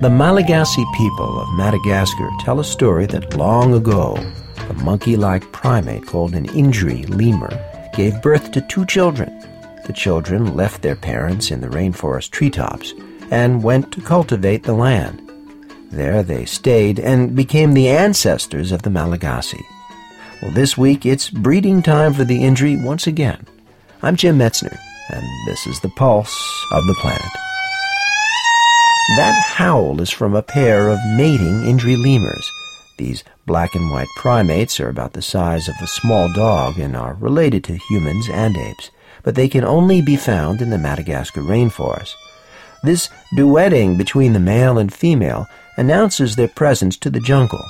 The Malagasy people of Madagascar tell a story that long ago, a monkey like primate called an Indri lemur gave birth to two children. The children left their parents in the rainforest treetops and went to cultivate the land. There they stayed and became the ancestors of the Malagasy. Well, this week it's breeding time for the Indri once again. I'm Jim Metzner, and this is the pulse of the planet. That howl is from a pair of mating Indri lemurs. These black and white primates are about the size of a small dog and are related to humans and apes, but they can only be found in the Madagascar rainforest. This duetting between the male and female announces their presence to the jungle.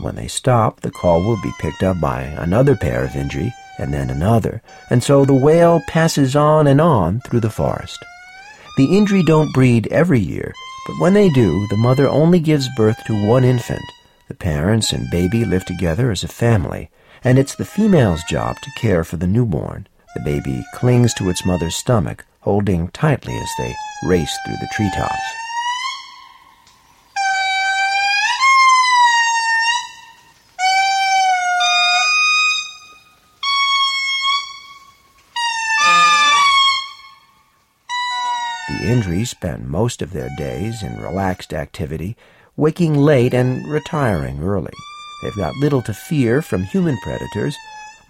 When they stop, the call will be picked up by another pair of Indri, and then another, and so the wail passes on and on through the forest. The Indri don't breed every year, but when they do, the mother only gives birth to one infant. The parents and baby live together as a family, and it's the female's job to care for the newborn. The baby clings to its mother's stomach, holding tightly as they race through the treetops. The Indri spend most of their days in relaxed activity, waking late and retiring early. They've got little to fear from human predators.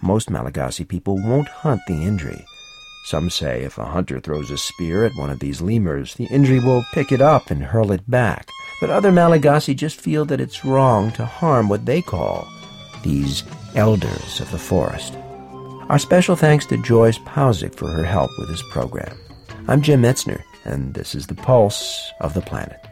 Most Malagasy people won't hunt the Indri. Some say if a hunter throws a spear at one of these lemurs, the Indri will pick it up and hurl it back. But other Malagasy just feel that it's wrong to harm what they call these elders of the forest. Our special thanks to Joyce Pausick for her help with this program. I'm Jim Metzner and this is the pulse of the planet.